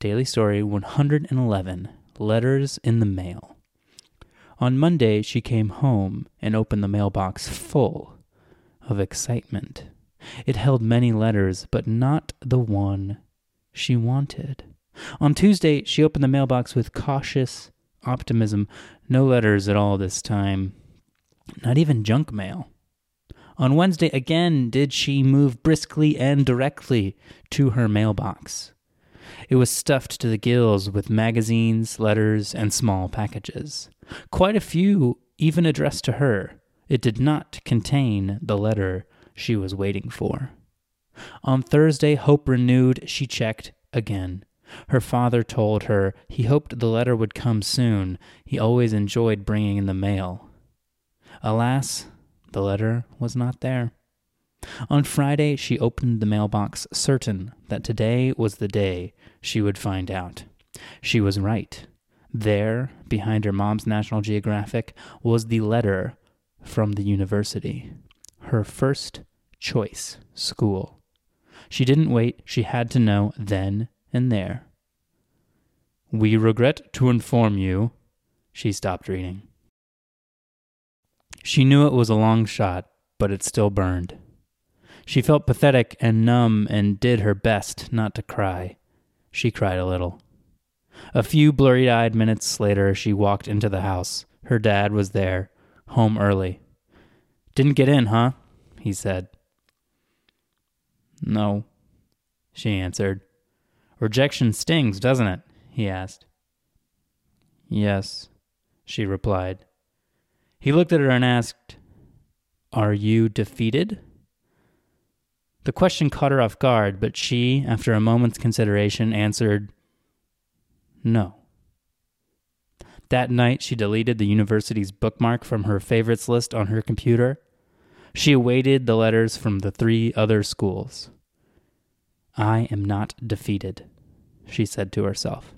Daily Story 111 Letters in the Mail. On Monday, she came home and opened the mailbox full of excitement. It held many letters, but not the one she wanted. On Tuesday, she opened the mailbox with cautious optimism. No letters at all this time, not even junk mail. On Wednesday, again, did she move briskly and directly to her mailbox. It was stuffed to the gills with magazines, letters, and small packages. Quite a few even addressed to her. It did not contain the letter she was waiting for. On Thursday, hope renewed, she checked again. Her father told her he hoped the letter would come soon. He always enjoyed bringing in the mail. Alas, the letter was not there. On Friday, she opened the mailbox, certain that today was the day she would find out. She was right. There, behind her mom's National Geographic, was the letter from the university. Her first choice school. She didn't wait, she had to know then and there. We regret to inform you. She stopped reading. She knew it was a long shot, but it still burned. She felt pathetic and numb and did her best not to cry. She cried a little. A few blurry eyed minutes later, she walked into the house. Her dad was there, home early. Didn't get in, huh? he said. No, she answered. Rejection stings, doesn't it? he asked. Yes, she replied. He looked at her and asked, Are you defeated? The question caught her off guard, but she, after a moment's consideration, answered, No. That night, she deleted the university's bookmark from her favorites list on her computer. She awaited the letters from the three other schools. I am not defeated, she said to herself.